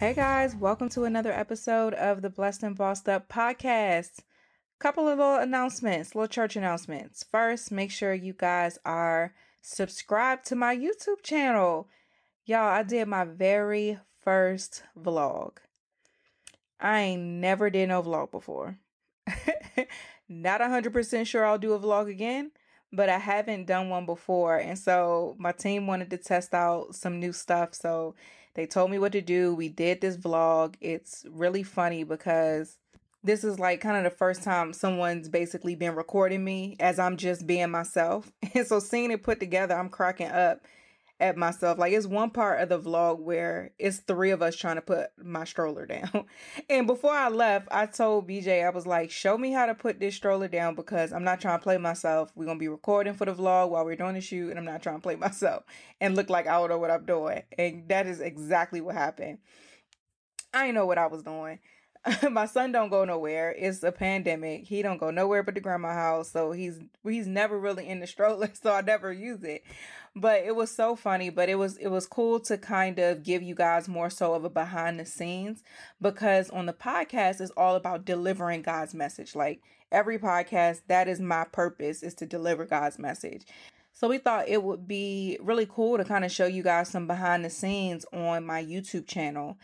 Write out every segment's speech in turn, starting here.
Hey guys, welcome to another episode of the Blessed and Bossed Up podcast. Couple of little announcements, little church announcements. First, make sure you guys are subscribed to my YouTube channel. Y'all, I did my very first vlog. I ain't never did no vlog before. Not 100% sure I'll do a vlog again, but I haven't done one before. And so my team wanted to test out some new stuff. So they told me what to do. We did this vlog. It's really funny because this is like kind of the first time someone's basically been recording me as I'm just being myself. And so seeing it put together, I'm cracking up at myself. Like it's one part of the vlog where it's three of us trying to put my stroller down. And before I left, I told BJ, I was like, show me how to put this stroller down because I'm not trying to play myself. We're gonna be recording for the vlog while we're doing the shoot, and I'm not trying to play myself and look like I don't know what I'm doing. And that is exactly what happened. I know what I was doing. my son don't go nowhere. It's a pandemic. He don't go nowhere but the grandma house. So he's he's never really in the stroller, so I never use it. But it was so funny, but it was it was cool to kind of give you guys more so of a behind the scenes because on the podcast it's all about delivering God's message. Like every podcast, that is my purpose is to deliver God's message. So we thought it would be really cool to kind of show you guys some behind the scenes on my YouTube channel.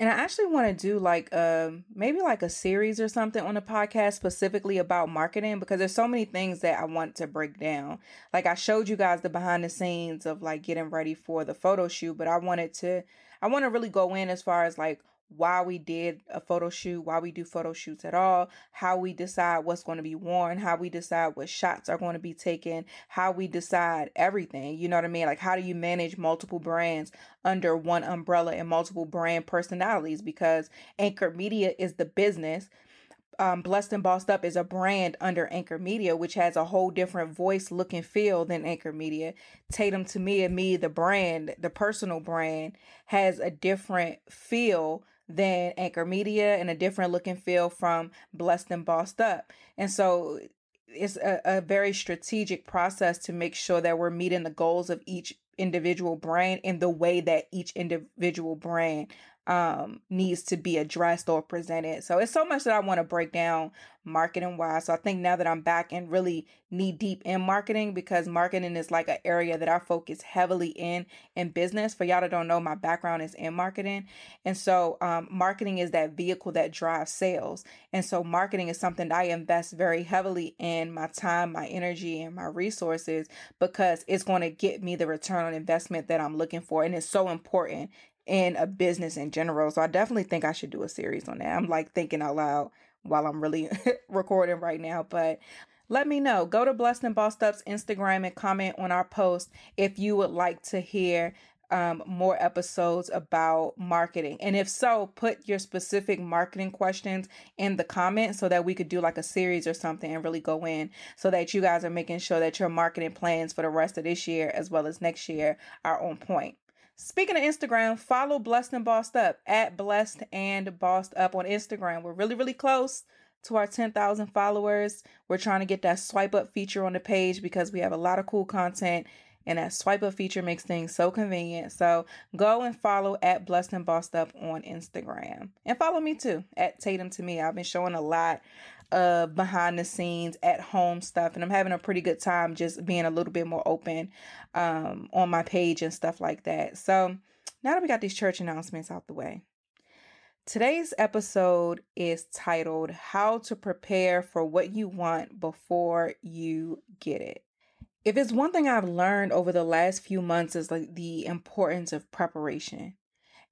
And I actually want to do like um maybe like a series or something on the podcast specifically about marketing because there's so many things that I want to break down. Like I showed you guys the behind the scenes of like getting ready for the photo shoot, but I wanted to I want to really go in as far as like why we did a photo shoot, why we do photo shoots at all, how we decide what's going to be worn, how we decide what shots are going to be taken, how we decide everything. You know what I mean? Like, how do you manage multiple brands under one umbrella and multiple brand personalities? Because Anchor Media is the business. Um, Blessed and Bossed Up is a brand under Anchor Media, which has a whole different voice, look, and feel than Anchor Media. Tatum Temia and me, the brand, the personal brand, has a different feel than Anchor Media and a different look and feel from Blessed and Bossed Up. And so it's a, a very strategic process to make sure that we're meeting the goals of each individual brand in the way that each individual brand um needs to be addressed or presented. So it's so much that I want to break down marketing wise. So I think now that I'm back and really knee deep in marketing because marketing is like an area that I focus heavily in in business. For y'all that don't know, my background is in marketing. And so um marketing is that vehicle that drives sales. And so marketing is something that I invest very heavily in my time, my energy, and my resources because it's going to get me the return on investment that I'm looking for. And it's so important in a business in general. So I definitely think I should do a series on that. I'm like thinking out loud while I'm really recording right now. But let me know. Go to Blessed and Bossed Up's Instagram and comment on our post if you would like to hear um, more episodes about marketing. And if so, put your specific marketing questions in the comments so that we could do like a series or something and really go in so that you guys are making sure that your marketing plans for the rest of this year as well as next year are on point. Speaking of Instagram, follow Blessed and Bossed Up at Blessed and Bossed Up on Instagram. We're really, really close to our 10,000 followers. We're trying to get that swipe up feature on the page because we have a lot of cool content and that swipe up feature makes things so convenient. So go and follow at Blessed and Bossed Up on Instagram. And follow me too at Tatum Temia. I've been showing a lot of behind the scenes at home stuff and I'm having a pretty good time just being a little bit more open um, on my page and stuff like that. So now that we got these church announcements out the way, Today's episode is titled How to Prepare for What You Want Before You Get It. If it's one thing I've learned over the last few months is like the importance of preparation.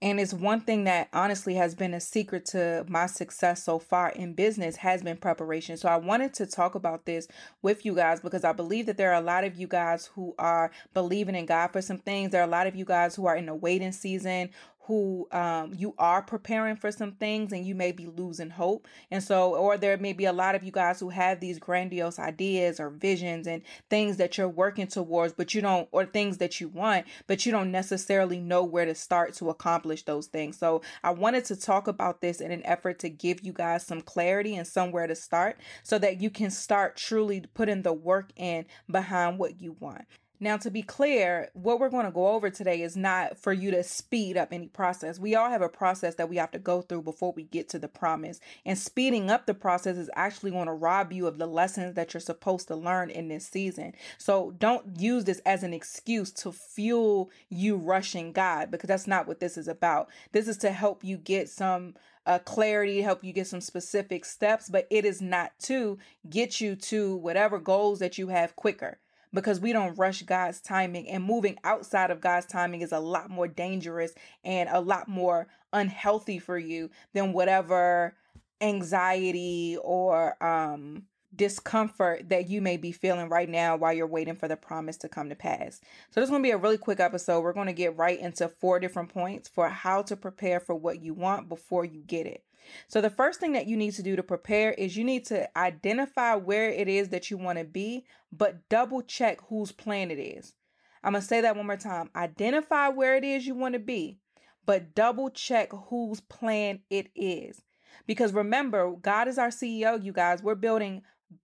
And it's one thing that honestly has been a secret to my success so far in business has been preparation. So I wanted to talk about this with you guys because I believe that there are a lot of you guys who are believing in God for some things. There are a lot of you guys who are in a waiting season who um, you are preparing for some things and you may be losing hope. And so, or there may be a lot of you guys who have these grandiose ideas or visions and things that you're working towards, but you don't, or things that you want, but you don't necessarily know where to start to accomplish those things. So, I wanted to talk about this in an effort to give you guys some clarity and somewhere to start so that you can start truly putting the work in behind what you want. Now, to be clear, what we're going to go over today is not for you to speed up any process. We all have a process that we have to go through before we get to the promise. And speeding up the process is actually going to rob you of the lessons that you're supposed to learn in this season. So don't use this as an excuse to fuel you rushing God because that's not what this is about. This is to help you get some uh, clarity, help you get some specific steps, but it is not to get you to whatever goals that you have quicker because we don't rush God's timing and moving outside of God's timing is a lot more dangerous and a lot more unhealthy for you than whatever anxiety or um discomfort that you may be feeling right now while you're waiting for the promise to come to pass. So, this is going to be a really quick episode. We're going to get right into four different points for how to prepare for what you want before you get it. So, the first thing that you need to do to prepare is you need to identify where it is that you want to be, but double check whose plan it is. I'm going to say that one more time. Identify where it is you want to be, but double check whose plan it is. Because remember, God is our CEO, you guys. We're building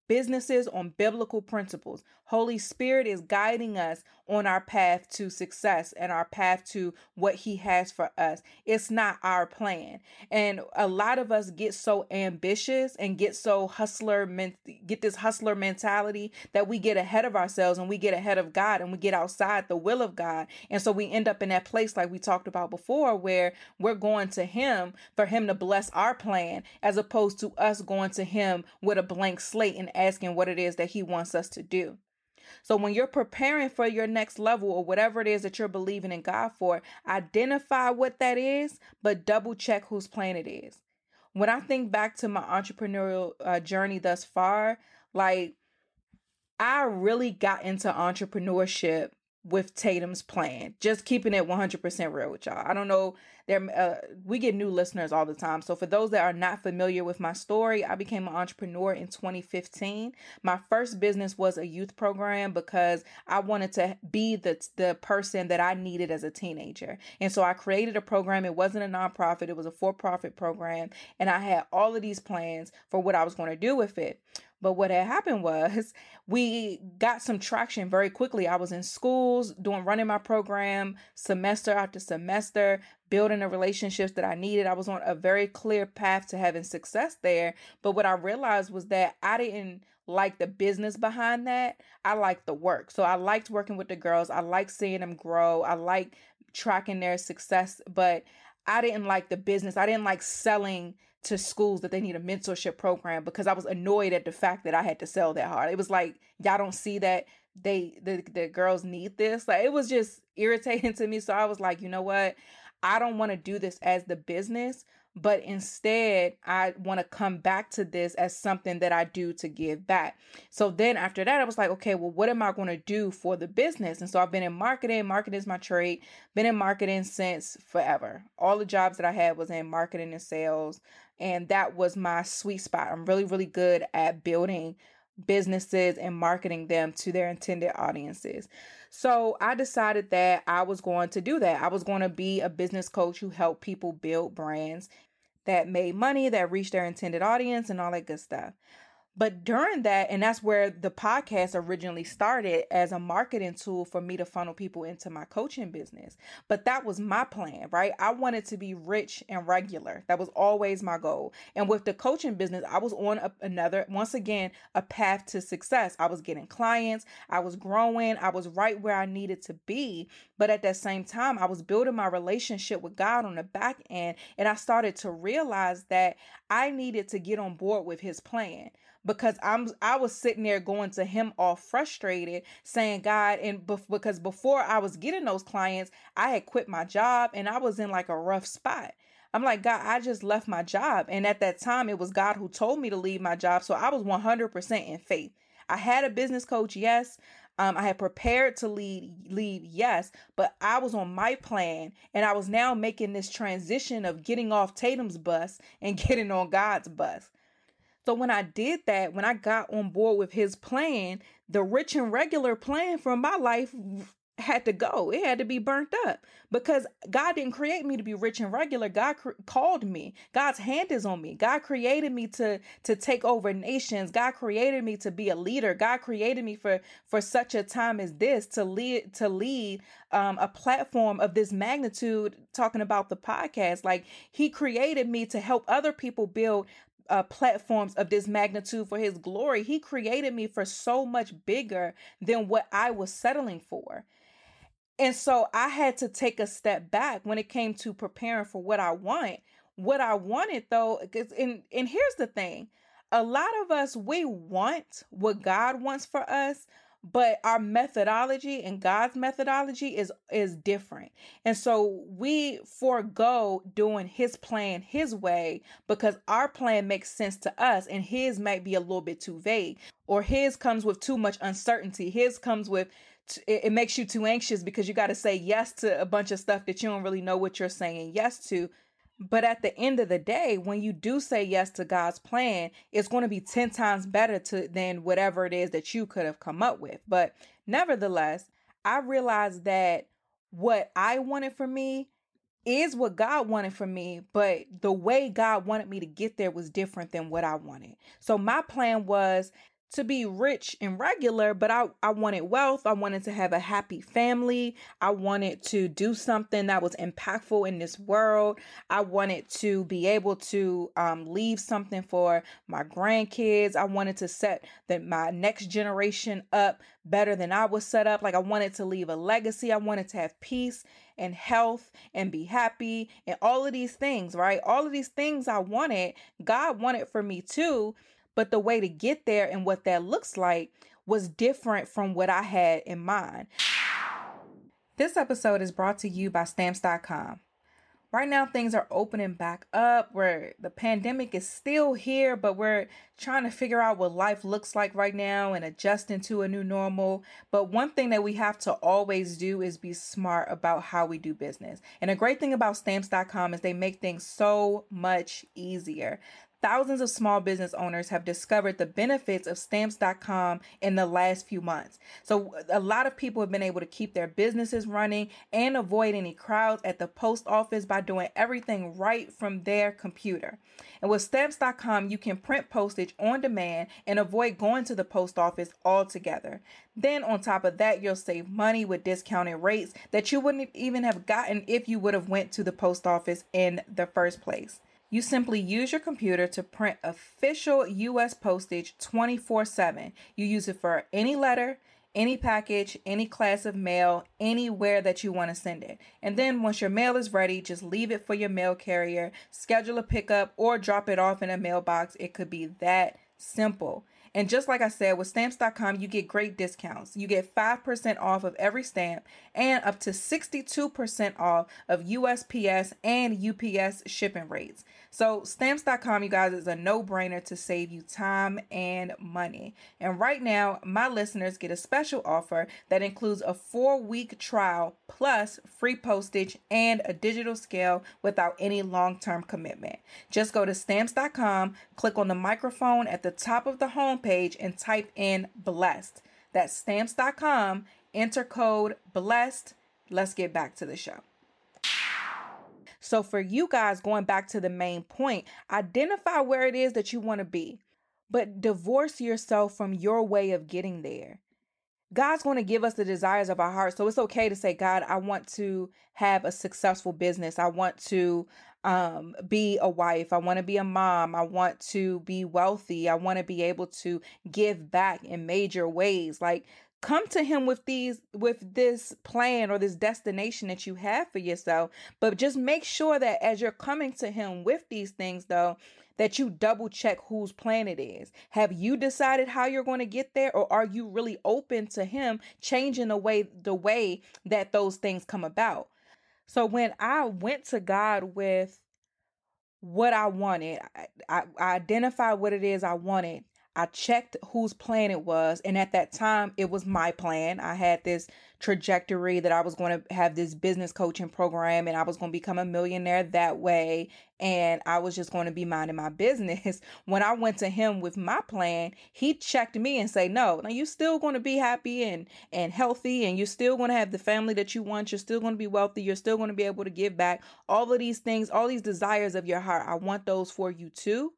businesses on biblical principles. Holy Spirit is guiding us on our path to success and our path to what He has for us. It's not our plan. And a lot of us get so ambitious and get so hustler, get this hustler mentality that we get ahead of ourselves and we get ahead of God and we get outside the will of God. And so we end up in that place, like we talked about before, where we're going to Him for Him to bless our plan as opposed to us going to Him with a blank slate and asking what it is that He wants us to do. So when you're preparing for your next level or whatever it is that you're believing in God for, identify what that is, but double check whose plan it is. When I think back to my entrepreneurial uh, journey thus far, like I really got into entrepreneurship with Tatum's plan. Just keeping it 100% real with y'all. I don't know there uh, we get new listeners all the time. So for those that are not familiar with my story, I became an entrepreneur in 2015. My first business was a youth program because I wanted to be the the person that I needed as a teenager. And so I created a program. It wasn't a nonprofit, it was a for-profit program, and I had all of these plans for what I was going to do with it. But what had happened was we got some traction very quickly. I was in schools doing running my program semester after semester, building the relationships that I needed. I was on a very clear path to having success there. But what I realized was that I didn't like the business behind that. I liked the work. So I liked working with the girls. I liked seeing them grow. I like tracking their success, but I didn't like the business. I didn't like selling to schools that they need a mentorship program because I was annoyed at the fact that I had to sell that hard. It was like y'all don't see that they the the girls need this. Like it was just irritating to me. So I was like, you know what? I don't want to do this as the business, but instead I want to come back to this as something that I do to give back. So then after that, I was like, okay, well, what am I going to do for the business? And so I've been in marketing. Marketing is my trade. Been in marketing since forever. All the jobs that I had was in marketing and sales, and that was my sweet spot. I'm really, really good at building businesses and marketing them to their intended audiences. So I decided that I was going to do that. I was going to be a business coach who helped people build brands that made money, that reached their intended audience, and all that good stuff. But during that, and that's where the podcast originally started as a marketing tool for me to funnel people into my coaching business. But that was my plan, right? I wanted to be rich and regular. That was always my goal. And with the coaching business, I was on a, another, once again, a path to success. I was getting clients, I was growing, I was right where I needed to be. But at that same time, I was building my relationship with God on the back end. And I started to realize that I needed to get on board with his plan because I'm I was sitting there going to him all frustrated saying God and bef- because before I was getting those clients I had quit my job and I was in like a rough spot. I'm like God I just left my job and at that time it was God who told me to leave my job so I was 100% in faith. I had a business coach yes um, I had prepared to lead, leave, yes, but I was on my plan and I was now making this transition of getting off Tatum's bus and getting on God's bus. So when I did that, when I got on board with his plan, the rich and regular plan for my life had to go. It had to be burnt up because God didn't create me to be rich and regular. God cr- called me. God's hand is on me. God created me to to take over nations. God created me to be a leader. God created me for for such a time as this to lead to lead um, a platform of this magnitude. Talking about the podcast, like He created me to help other people build uh, platforms of this magnitude for his glory. He created me for so much bigger than what I was settling for. And so I had to take a step back when it came to preparing for what I want. What I wanted though, and and here's the thing. A lot of us we want what God wants for us, but our methodology and God's methodology is is different. And so we forego doing his plan his way because our plan makes sense to us and his might be a little bit too vague or his comes with too much uncertainty. His comes with it makes you too anxious because you got to say yes to a bunch of stuff that you don't really know what you're saying yes to but at the end of the day, when you do say yes to God's plan, it's going to be 10 times better to than whatever it is that you could have come up with. But nevertheless, I realized that what I wanted for me is what God wanted for me, but the way God wanted me to get there was different than what I wanted. So my plan was to be rich and regular, but I, I wanted wealth. I wanted to have a happy family. I wanted to do something that was impactful in this world. I wanted to be able to um, leave something for my grandkids. I wanted to set my next generation up better than I was set up. Like I wanted to leave a legacy. I wanted to have peace and health and be happy and all of these things, right? All of these things I wanted, God wanted for me too but the way to get there and what that looks like was different from what I had in mind. This episode is brought to you by Stamps.com. Right now, things are opening back up where the pandemic is still here, but we're trying to figure out what life looks like right now and adjusting to a new normal. But one thing that we have to always do is be smart about how we do business. And a great thing about stamps.com is they make things so much easier. Thousands of small business owners have discovered the benefits of stamps.com in the last few months. So, a lot of people have been able to keep their businesses running and avoid any crowds at the post office by doing everything right from their computer. And with stamps.com, you can print postage on demand and avoid going to the post office altogether. Then, on top of that, you'll save money with discounted rates that you wouldn't even have gotten if you would have went to the post office in the first place. You simply use your computer to print official US postage 24 7. You use it for any letter, any package, any class of mail, anywhere that you want to send it. And then once your mail is ready, just leave it for your mail carrier, schedule a pickup, or drop it off in a mailbox. It could be that simple. And just like I said, with stamps.com, you get great discounts. You get 5% off of every stamp and up to 62% off of USPS and UPS shipping rates. So, stamps.com, you guys, is a no brainer to save you time and money. And right now, my listeners get a special offer that includes a four week trial plus free postage and a digital scale without any long term commitment. Just go to stamps.com, click on the microphone at the top of the homepage, and type in blessed. That's stamps.com, enter code blessed. Let's get back to the show. So, for you guys, going back to the main point, identify where it is that you want to be, but divorce yourself from your way of getting there. God's going to give us the desires of our heart. So it's okay to say, God, I want to have a successful business. I want to um, be a wife. I want to be a mom. I want to be wealthy. I want to be able to give back in major ways. Like come to him with these with this plan or this destination that you have for yourself but just make sure that as you're coming to him with these things though that you double check whose plan it is. Have you decided how you're going to get there or are you really open to him changing the way the way that those things come about? So when i went to god with what i wanted i, I, I identified what it is i wanted I checked whose plan it was. And at that time, it was my plan. I had this trajectory that I was going to have this business coaching program and I was going to become a millionaire that way. And I was just going to be minding my business. When I went to him with my plan, he checked me and say, no, now you're still going to be happy and, and healthy and you're still going to have the family that you want. You're still going to be wealthy. You're still going to be able to give back all of these things, all these desires of your heart. I want those for you too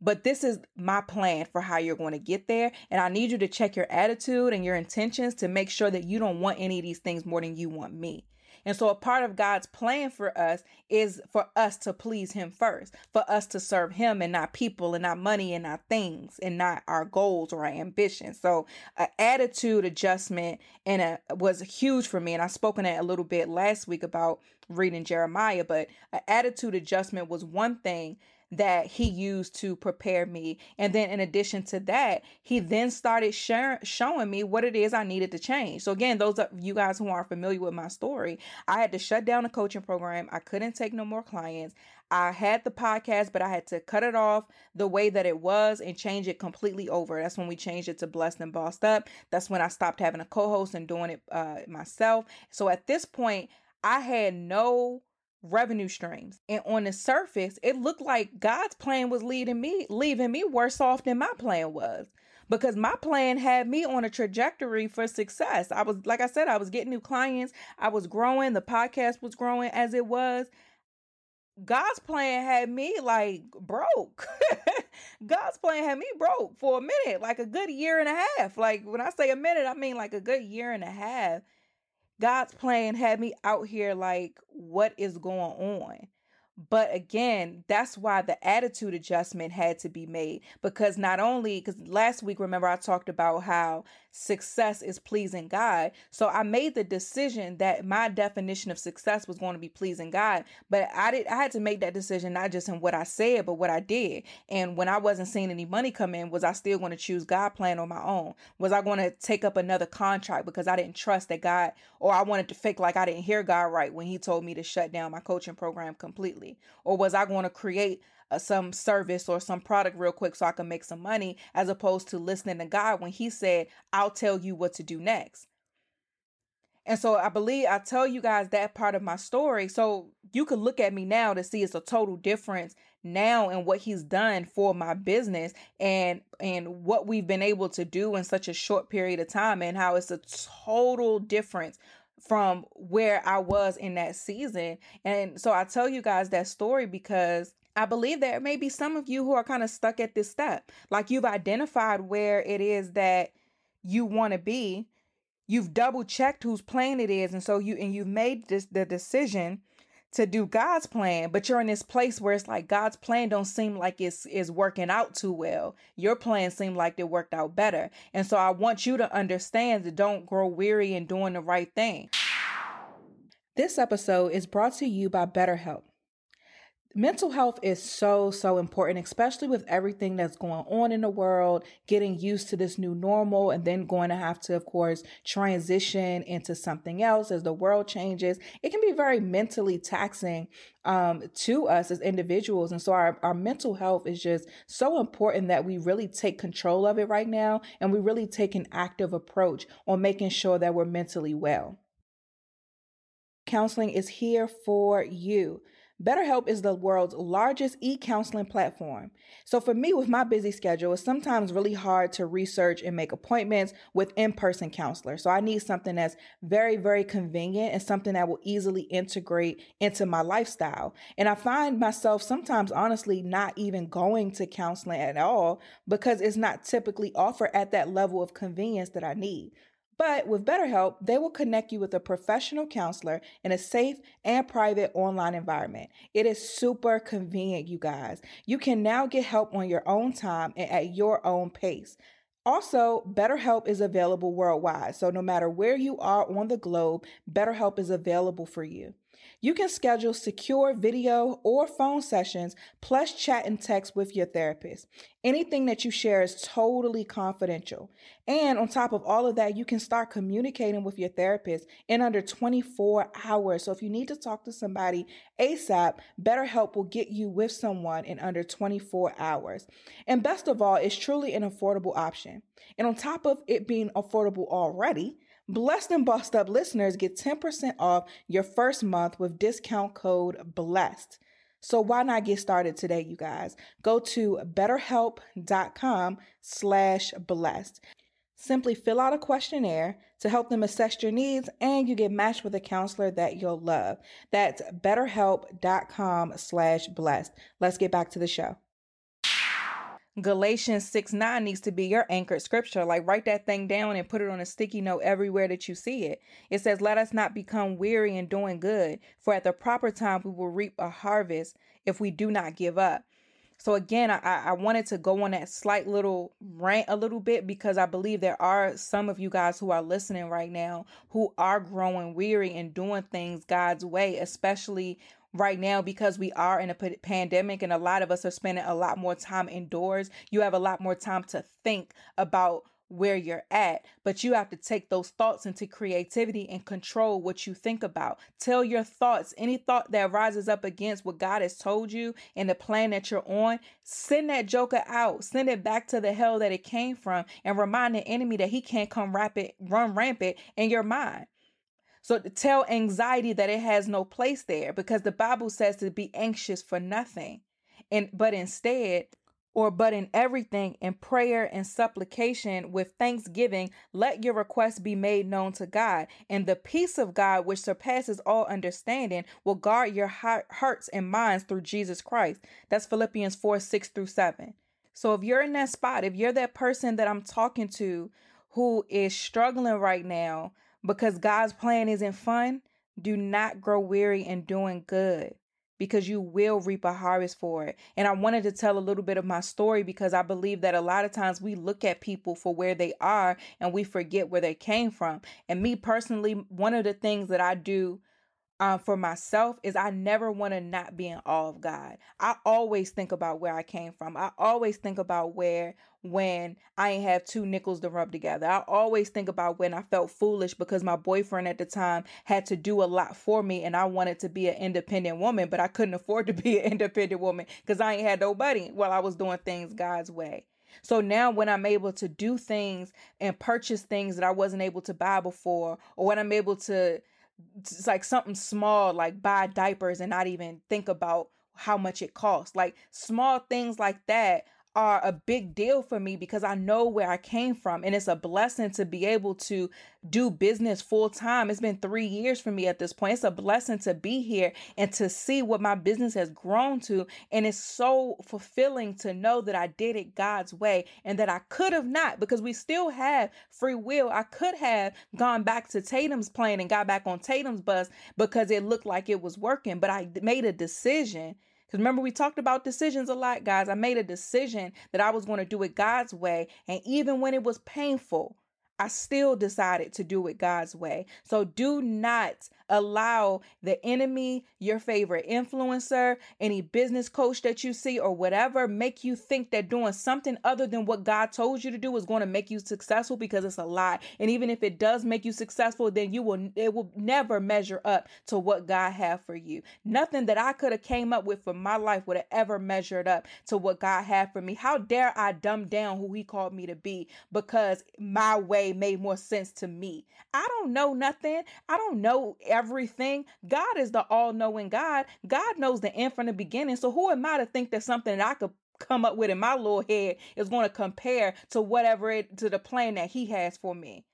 but this is my plan for how you're going to get there. And I need you to check your attitude and your intentions to make sure that you don't want any of these things more than you want me. And so, a part of God's plan for us is for us to please Him first, for us to serve Him and not people and not money and not things and not our goals or our ambitions. So, an attitude adjustment and a, was huge for me. And I spoke on a little bit last week about reading Jeremiah, but an attitude adjustment was one thing that he used to prepare me. And then in addition to that, he then started share, showing me what it is I needed to change. So again, those of you guys who aren't familiar with my story, I had to shut down the coaching program. I couldn't take no more clients. I had the podcast, but I had to cut it off the way that it was and change it completely over. That's when we changed it to Blessed and Bossed Up. That's when I stopped having a co host and doing it uh, myself. So at this point, I had no revenue streams. And on the surface, it looked like God's plan was leading me, leaving me worse off than my plan was. Because my plan had me on a trajectory for success. I was, like I said, I was getting new clients. I was growing. The podcast was growing as it was. God's plan had me like broke. God's plan had me broke for a minute, like a good year and a half. Like when I say a minute, I mean like a good year and a half. God's plan had me out here like, what is going on? But again, that's why the attitude adjustment had to be made because not only, because last week, remember, I talked about how success is pleasing God. So I made the decision that my definition of success was going to be pleasing God. But I did, I had to make that decision not just in what I said, but what I did. And when I wasn't seeing any money come in, was I still going to choose God plan on my own? Was I going to take up another contract because I didn't trust that God, or I wanted to fake like I didn't hear God right when He told me to shut down my coaching program completely? Or was I going to create uh, some service or some product real quick so I can make some money as opposed to listening to God when He said, I'll tell you what to do next? And so I believe I tell you guys that part of my story. So you could look at me now to see it's a total difference now and what he's done for my business and and what we've been able to do in such a short period of time and how it's a total difference from where I was in that season. And so I tell you guys that story because I believe there may be some of you who are kind of stuck at this step. Like you've identified where it is that you want to be. You've double checked whose plan it is and so you and you've made this the decision to do God's plan, but you're in this place where it's like God's plan don't seem like it's is working out too well. Your plan seemed like it worked out better. And so I want you to understand that don't grow weary in doing the right thing. This episode is brought to you by BetterHelp. Mental health is so so important especially with everything that's going on in the world getting used to this new normal and then going to have to of course transition into something else as the world changes. It can be very mentally taxing um, to us as individuals and so our, our mental health is just so important that we really take control of it right now and we really take an active approach on making sure that we're mentally well. Counseling is here for you BetterHelp is the world's largest e counseling platform. So, for me, with my busy schedule, it's sometimes really hard to research and make appointments with in person counselors. So, I need something that's very, very convenient and something that will easily integrate into my lifestyle. And I find myself sometimes, honestly, not even going to counseling at all because it's not typically offered at that level of convenience that I need. But with BetterHelp, they will connect you with a professional counselor in a safe and private online environment. It is super convenient, you guys. You can now get help on your own time and at your own pace. Also, BetterHelp is available worldwide. So no matter where you are on the globe, BetterHelp is available for you. You can schedule secure video or phone sessions, plus chat and text with your therapist. Anything that you share is totally confidential. And on top of all of that, you can start communicating with your therapist in under 24 hours. So if you need to talk to somebody ASAP, BetterHelp will get you with someone in under 24 hours. And best of all, it's truly an affordable option. And on top of it being affordable already, Blessed and Bossed Up listeners get 10% off your first month with discount code BLESSED. So why not get started today, you guys? Go to betterhelp.com slash blessed. Simply fill out a questionnaire to help them assess your needs and you get matched with a counselor that you'll love. That's betterhelp.com slash blessed. Let's get back to the show. Galatians 6 9 needs to be your anchored scripture. Like, write that thing down and put it on a sticky note everywhere that you see it. It says, Let us not become weary in doing good, for at the proper time we will reap a harvest if we do not give up. So, again, I, I wanted to go on that slight little rant a little bit because I believe there are some of you guys who are listening right now who are growing weary and doing things God's way, especially right now because we are in a pandemic and a lot of us are spending a lot more time indoors. You have a lot more time to think about where you're at, but you have to take those thoughts into creativity and control what you think about. Tell your thoughts, any thought that rises up against what God has told you and the plan that you're on, send that joker out, send it back to the hell that it came from, and remind the enemy that he can't come rapid, run rampant in your mind. So tell anxiety that it has no place there because the Bible says to be anxious for nothing. And but instead, or but in everything in prayer and supplication with thanksgiving let your requests be made known to God and the peace of God which surpasses all understanding will guard your hearts and minds through Jesus Christ that's Philippians 4 6 through 7 so if you're in that spot if you're that person that I'm talking to who is struggling right now because God's plan isn't fun, do not grow weary in doing good because you will reap a harvest for it. And I wanted to tell a little bit of my story because I believe that a lot of times we look at people for where they are and we forget where they came from. And me personally, one of the things that I do um, for myself is I never want to not be in awe of God. I always think about where I came from. I always think about where when I ain't have two nickels to rub together. I always think about when I felt foolish because my boyfriend at the time had to do a lot for me and I wanted to be an independent woman, but I couldn't afford to be an independent woman because I ain't had nobody while I was doing things God's way. So now when I'm able to do things and purchase things that I wasn't able to buy before, or when I'm able to it's like something small like buy diapers and not even think about how much it costs. Like small things like that are a big deal for me because I know where I came from and it's a blessing to be able to do business full time. It's been 3 years for me at this point. It's a blessing to be here and to see what my business has grown to and it's so fulfilling to know that I did it God's way and that I could have not because we still have free will. I could have gone back to Tatum's plane and got back on Tatum's bus because it looked like it was working, but I made a decision because remember, we talked about decisions a lot, guys. I made a decision that I was going to do it God's way. And even when it was painful, I still decided to do it God's way. So do not allow the enemy, your favorite influencer, any business coach that you see, or whatever, make you think that doing something other than what God told you to do is going to make you successful because it's a lie. And even if it does make you successful, then you will it will never measure up to what God had for you. Nothing that I could have came up with for my life would have ever measured up to what God had for me. How dare I dumb down who he called me to be because my way made more sense to me. I don't know nothing. I don't know everything. God is the all knowing God. God knows the end from the beginning. So who am I to think that something that I could come up with in my little head is going to compare to whatever it to the plan that he has for me.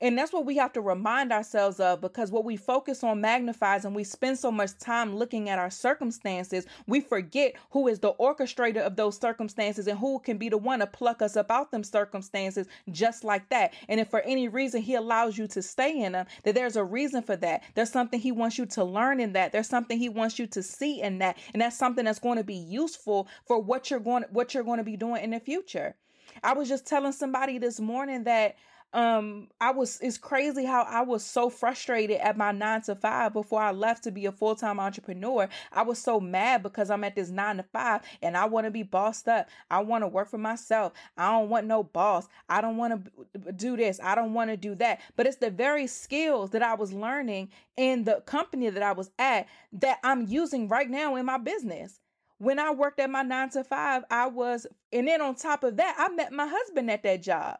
And that's what we have to remind ourselves of because what we focus on magnifies and we spend so much time looking at our circumstances, we forget who is the orchestrator of those circumstances and who can be the one to pluck us about them circumstances just like that. And if for any reason he allows you to stay in them, that there's a reason for that. There's something he wants you to learn in that. There's something he wants you to see in that. And that's something that's going to be useful for what you're going what you're going to be doing in the future. I was just telling somebody this morning that um i was it's crazy how i was so frustrated at my nine to five before i left to be a full-time entrepreneur. I was so mad because i'm at this nine to five and i want to be bossed up. I want to work for myself. I don't want no boss. I don't want to do this. I don't want to do that. But it's the very skills that i was learning in the company that i was at that i'm using right now in my business. When I worked at my nine to five, I was, and then on top of that, I met my husband at that job.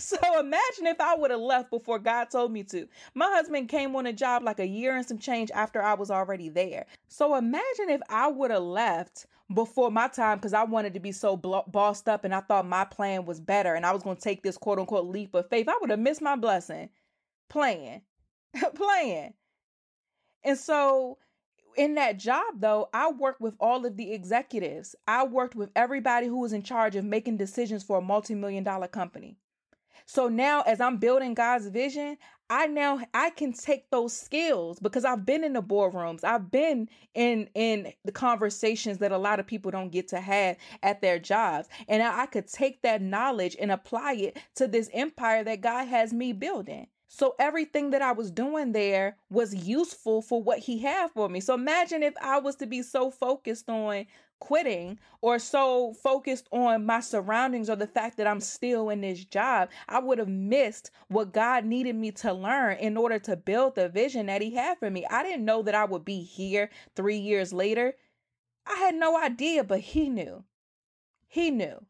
So imagine if I would have left before God told me to. My husband came on a job like a year and some change after I was already there. So imagine if I would have left before my time because I wanted to be so bossed up and I thought my plan was better and I was going to take this quote unquote leap of faith. I would have missed my blessing playing, playing. And so in that job though i worked with all of the executives i worked with everybody who was in charge of making decisions for a multi-million dollar company so now as I'm building God's vision, I now I can take those skills because I've been in the boardrooms. I've been in in the conversations that a lot of people don't get to have at their jobs. And I could take that knowledge and apply it to this empire that God has me building. So everything that I was doing there was useful for what he had for me. So imagine if I was to be so focused on quitting or so focused on my surroundings or the fact that I'm still in this job, I would have missed what God needed me to learn in order to build the vision that He had for me. I didn't know that I would be here three years later. I had no idea, but He knew. He knew.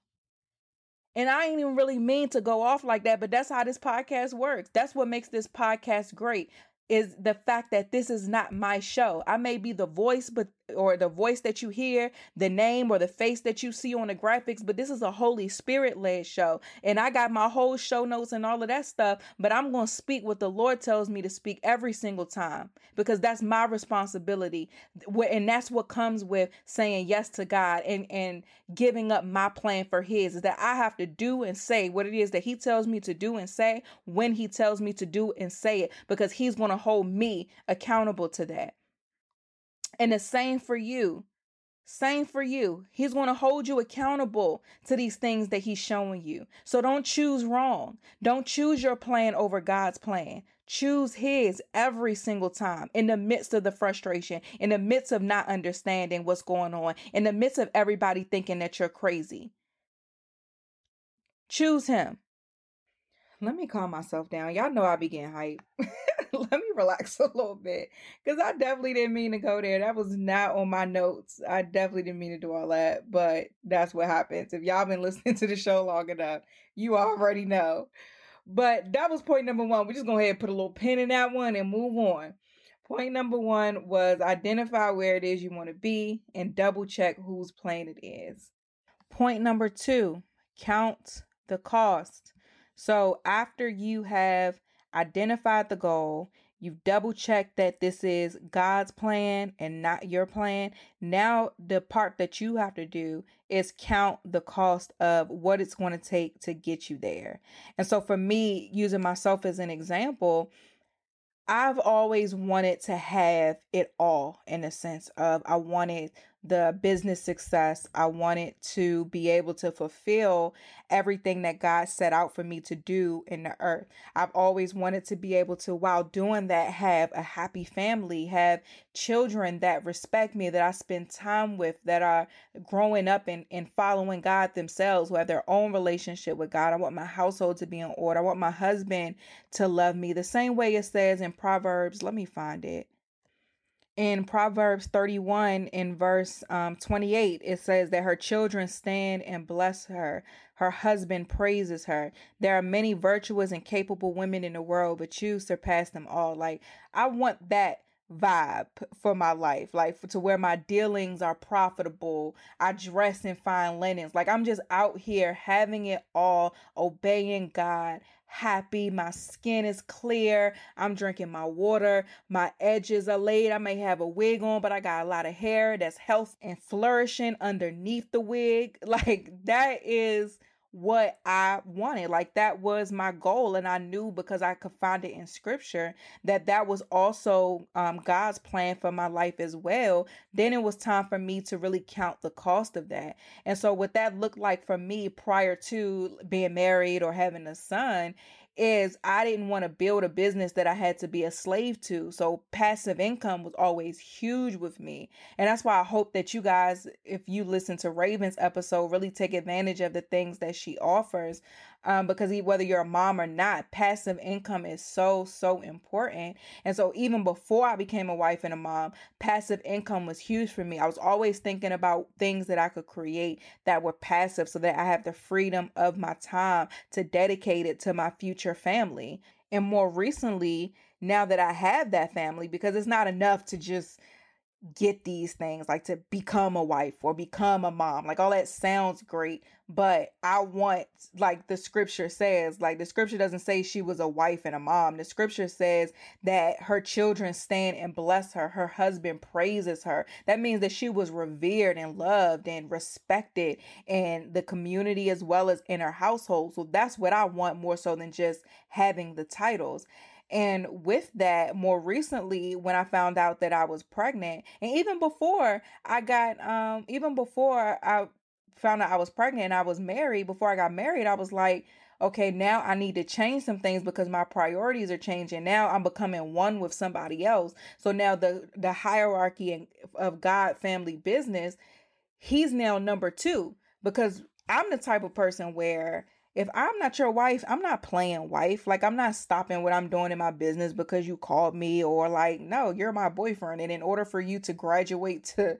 And I ain't even really mean to go off like that, but that's how this podcast works. That's what makes this podcast great is the fact that this is not my show. I may be the voice, but or the voice that you hear, the name or the face that you see on the graphics, but this is a Holy Spirit led show. And I got my whole show notes and all of that stuff, but I'm going to speak what the Lord tells me to speak every single time because that's my responsibility. And that's what comes with saying yes to God and, and giving up my plan for His is that I have to do and say what it is that He tells me to do and say when He tells me to do and say it because He's going to hold me accountable to that. And the same for you. Same for you. He's going to hold you accountable to these things that he's showing you. So don't choose wrong. Don't choose your plan over God's plan. Choose his every single time in the midst of the frustration, in the midst of not understanding what's going on, in the midst of everybody thinking that you're crazy. Choose him. Let me calm myself down. Y'all know I be getting hype. let me relax a little bit because I definitely didn't mean to go there. That was not on my notes. I definitely didn't mean to do all that, but that's what happens. If y'all been listening to the show long enough, you already know. But that was point number one. We're just to ahead put a little pin in that one and move on. Point number one was identify where it is you want to be and double check whose plane it is. Point number two, count the cost. So after you have identified the goal, you've double checked that this is God's plan and not your plan. Now, the part that you have to do is count the cost of what it's going to take to get you there. And so, for me, using myself as an example, I've always wanted to have it all in the sense of I wanted the business success. I wanted to be able to fulfill everything that God set out for me to do in the earth. I've always wanted to be able to, while doing that, have a happy family, have children that respect me, that I spend time with, that are growing up and, and following God themselves, who have their own relationship with God. I want my household to be in order. I want my husband to love me the same way it says in Proverbs. Let me find it in Proverbs 31 in verse um, 28, it says that her children stand and bless her. Her husband praises her. There are many virtuous and capable women in the world, but you surpass them all. Like, I want that vibe for my life like to where my dealings are profitable i dress in fine linens like i'm just out here having it all obeying god happy my skin is clear i'm drinking my water my edges are laid i may have a wig on but i got a lot of hair that's health and flourishing underneath the wig. Like that is what I wanted. Like that was my goal. And I knew because I could find it in scripture that that was also um, God's plan for my life as well. Then it was time for me to really count the cost of that. And so, what that looked like for me prior to being married or having a son is I didn't want to build a business that I had to be a slave to. So passive income was always huge with me. And that's why I hope that you guys, if you listen to Raven's episode, really take advantage of the things that she offers um, because whether you're a mom or not, passive income is so, so important. And so, even before I became a wife and a mom, passive income was huge for me. I was always thinking about things that I could create that were passive so that I have the freedom of my time to dedicate it to my future family. And more recently, now that I have that family, because it's not enough to just get these things like to become a wife or become a mom like all that sounds great but i want like the scripture says like the scripture doesn't say she was a wife and a mom. The scripture says that her children stand and bless her her husband praises her. That means that she was revered and loved and respected in the community as well as in her household. So that's what i want more so than just having the titles and with that, more recently, when I found out that I was pregnant, and even before I got, um, even before I found out I was pregnant and I was married, before I got married, I was like, okay, now I need to change some things because my priorities are changing. Now I'm becoming one with somebody else. So now the the hierarchy of God family business, he's now number 2 because I'm the type of person where if I'm not your wife, I'm not playing wife. Like I'm not stopping what I'm doing in my business because you called me or like no, you're my boyfriend and in order for you to graduate to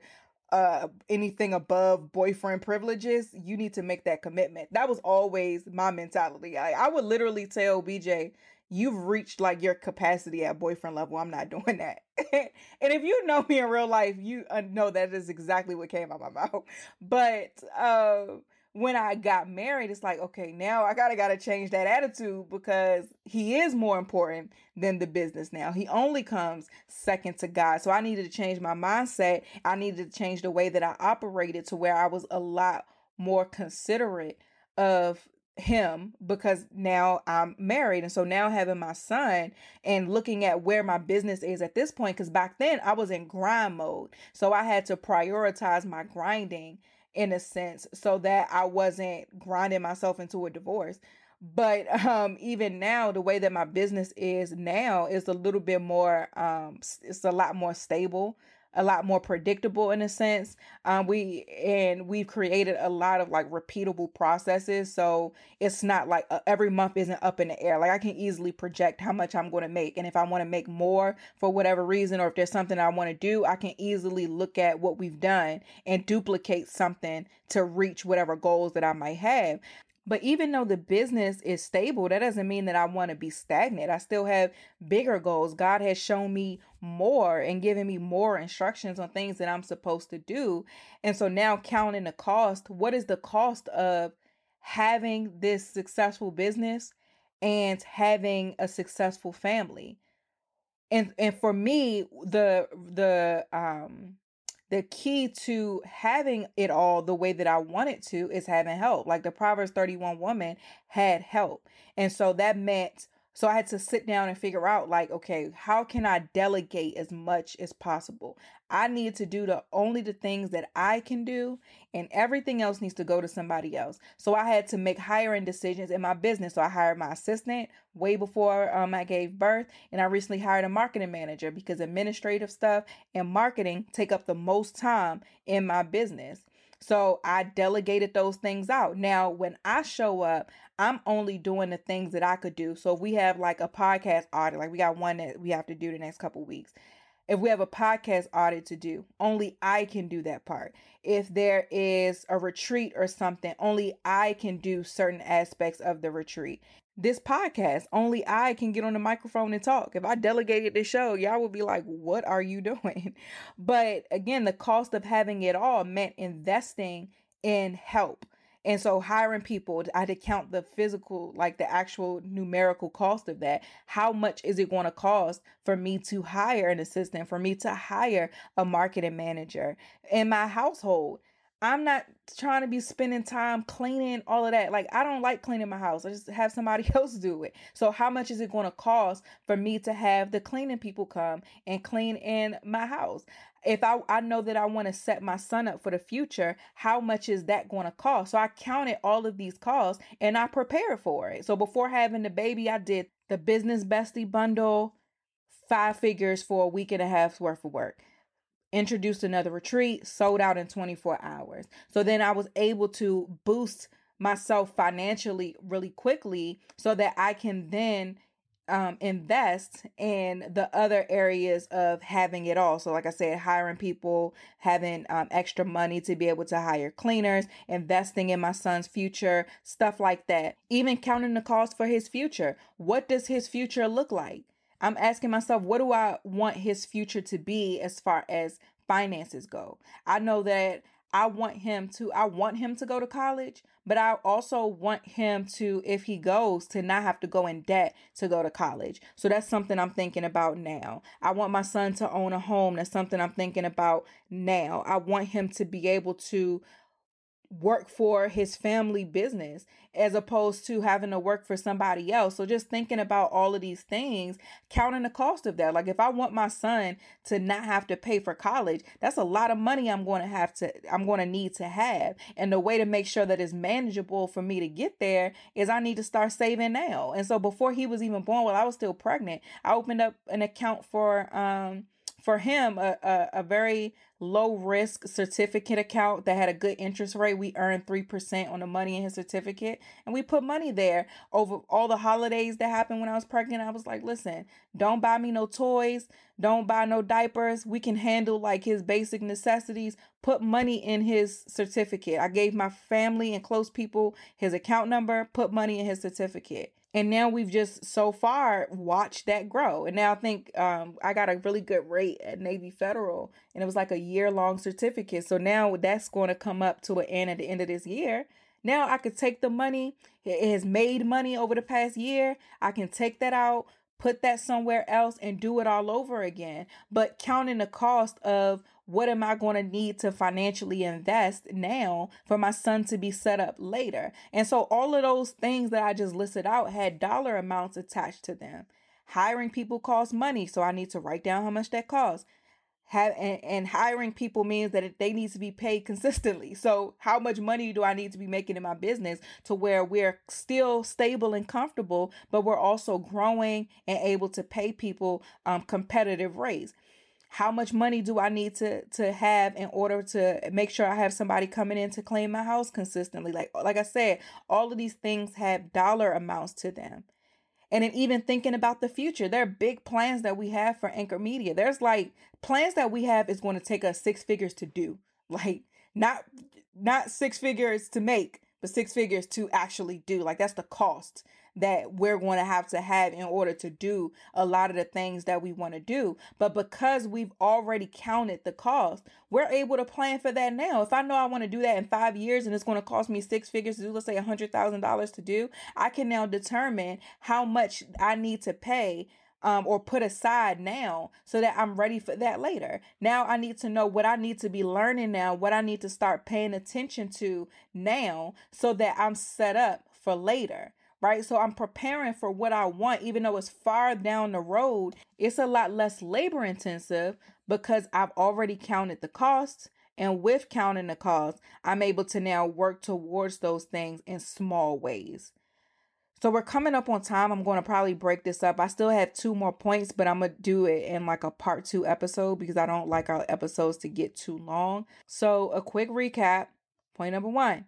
uh anything above boyfriend privileges, you need to make that commitment. That was always my mentality. I, I would literally tell BJ, you've reached like your capacity at boyfriend level. I'm not doing that. and if you know me in real life, you uh, know that is exactly what came out my mouth. But uh when I got married, it's like, okay, now I gotta gotta change that attitude because he is more important than the business now. He only comes second to God. So I needed to change my mindset. I needed to change the way that I operated to where I was a lot more considerate of him because now I'm married. And so now having my son and looking at where my business is at this point, because back then I was in grind mode. So I had to prioritize my grinding in a sense so that I wasn't grinding myself into a divorce. But um even now the way that my business is now is a little bit more um it's a lot more stable a lot more predictable in a sense. Um, we and we've created a lot of like repeatable processes, so it's not like uh, every month isn't up in the air. Like I can easily project how much I'm going to make, and if I want to make more for whatever reason, or if there's something I want to do, I can easily look at what we've done and duplicate something to reach whatever goals that I might have. But even though the business is stable, that doesn't mean that I want to be stagnant. I still have bigger goals. God has shown me more and given me more instructions on things that I'm supposed to do. And so now counting the cost, what is the cost of having this successful business and having a successful family? And and for me, the the um the key to having it all the way that I wanted to is having help. Like the Proverbs 31 woman had help. And so that meant So I had to sit down and figure out like, okay, how can I delegate as much as possible? I need to do the only the things that I can do and everything else needs to go to somebody else. So I had to make hiring decisions in my business. So I hired my assistant way before um, I gave birth and I recently hired a marketing manager because administrative stuff and marketing take up the most time in my business. So I delegated those things out. Now, when I show up, I'm only doing the things that I could do. So if we have like a podcast audit, like we got one that we have to do the next couple weeks. If we have a podcast audit to do, only I can do that part. If there is a retreat or something, only I can do certain aspects of the retreat this podcast. Only I can get on the microphone and talk. If I delegated the show, y'all would be like, what are you doing? But again, the cost of having it all meant investing in help. And so hiring people, I had to count the physical, like the actual numerical cost of that. How much is it going to cost for me to hire an assistant, for me to hire a marketing manager in my household? I'm not trying to be spending time cleaning all of that. Like I don't like cleaning my house. I just have somebody else do it. So how much is it going to cost for me to have the cleaning people come and clean in my house? If I, I know that I want to set my son up for the future, how much is that going to cost? So I counted all of these costs and I prepared for it. So before having the baby, I did the business bestie bundle, five figures for a week and a half's worth of work introduced another retreat, sold out in 24 hours. So then I was able to boost myself financially really quickly so that I can then um, invest in the other areas of having it all. So, like I said, hiring people, having um, extra money to be able to hire cleaners, investing in my son's future, stuff like that. Even counting the cost for his future. What does his future look like? I'm asking myself, what do I want his future to be as far as finances go? I know that I want him to I want him to go to college, but I also want him to if he goes to not have to go in debt to go to college. So that's something I'm thinking about now. I want my son to own a home. That's something I'm thinking about now. I want him to be able to work for his family business as opposed to having to work for somebody else. So just thinking about all of these things, counting the cost of that. Like if I want my son to not have to pay for college, that's a lot of money I'm going to have to I'm going to need to have. And the way to make sure that it's manageable for me to get there is I need to start saving now. And so before he was even born, while I was still pregnant, I opened up an account for um for him a, a, a, very low risk certificate account that had a good interest rate we earned 3% on the money in his certificate and we put money there over all the holidays that happened when i was pregnant. I was like listen don't buy me no toys don't buy no diapers. We can handle like his basic necessities. Put money in his certificate. I gave my family and close people his account number put money in his certificate and now we've just so far watched that grow. And now i think um, i got a really good rate at navy federal and it was like a year long certificate. So now that's going to come up to an end at the end of this year. Now i could take the money. It has made money over the past year. I can take that out put that somewhere else and do it all over again. But counting the cost of what am I going to need to financially invest now for my son to be set up later? And so all of those things that I just listed out had dollar amounts attached to them. Hiring people costs money, so I need to write down how much that costs. Have, and, and hiring people means that they need to be paid consistently. So, how much money do I need to be making in my business to where we're still stable and comfortable, but we're also growing and able to pay people um, competitive rates? How much money do I need to to have in order to make sure I have somebody coming in to clean my house consistently? Like like I said, all of these things have dollar amounts to them. And then even thinking about the future, there are big plans that we have for Anchor Media. There's like plans that we have is going to take us six figures to do. Like not not six figures to make, but six figures to actually do. Like that's the cost that we're going to have to have in order to do a lot of the things that we want to do. But because we've already counted the cost, we're able to plan for that now. If I know I want to do that in five years and it's going to cost me six figures to do, let's say a hundred thousand dollars to do, I can now determine how much I need to pay um, or put aside now so that I'm ready for that later. Now I need to know what I need to be learning now, what I need to start paying attention to now so that I'm set up for later right? So I'm preparing for what I want, even though it's far down the road. It's a lot less labor intensive because I've already counted the costs. And with counting the costs, I'm able to now work towards those things in small ways. So we're coming up on time. I'm going to probably break this up. I still have two more points, but I'm going to do it in like a part two episode because I don't like our episodes to get too long. So, a quick recap point number one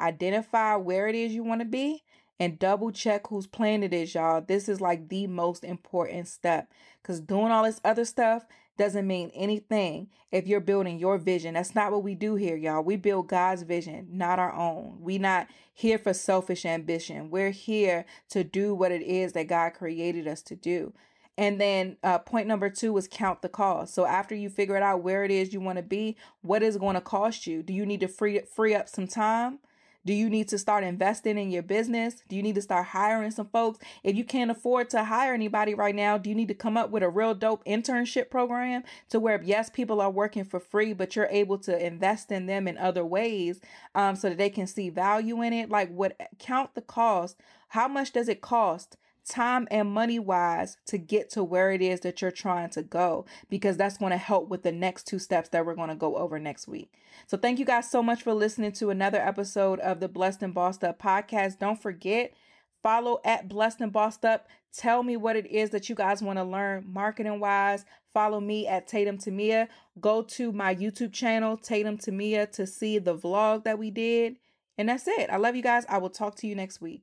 identify where it is you want to be and double check whose plan it is, y'all. This is like the most important step because doing all this other stuff doesn't mean anything if you're building your vision. That's not what we do here, y'all. We build God's vision, not our own. We not here for selfish ambition. We're here to do what it is that God created us to do. And then uh, point number two is count the cost. So after you figure it out where it is you want to be, what is going to cost you? Do you need to free free up some time? Do you need to start investing in your business? Do you need to start hiring some folks? If you can't afford to hire anybody right now, do you need to come up with a real dope internship program to where, yes, people are working for free, but you're able to invest in them in other ways um, so that they can see value in it? Like, what count the cost? How much does it cost? Time and money wise to get to where it is that you're trying to go because that's going to help with the next two steps that we're going to go over next week. So thank you guys so much for listening to another episode of the Blessed and Bossed Up podcast. Don't forget follow at Blessed and Bossed Up. Tell me what it is that you guys want to learn marketing wise. Follow me at Tatum Temia. Go to my YouTube channel, Tatum Temia, to see the vlog that we did. And that's it. I love you guys. I will talk to you next week.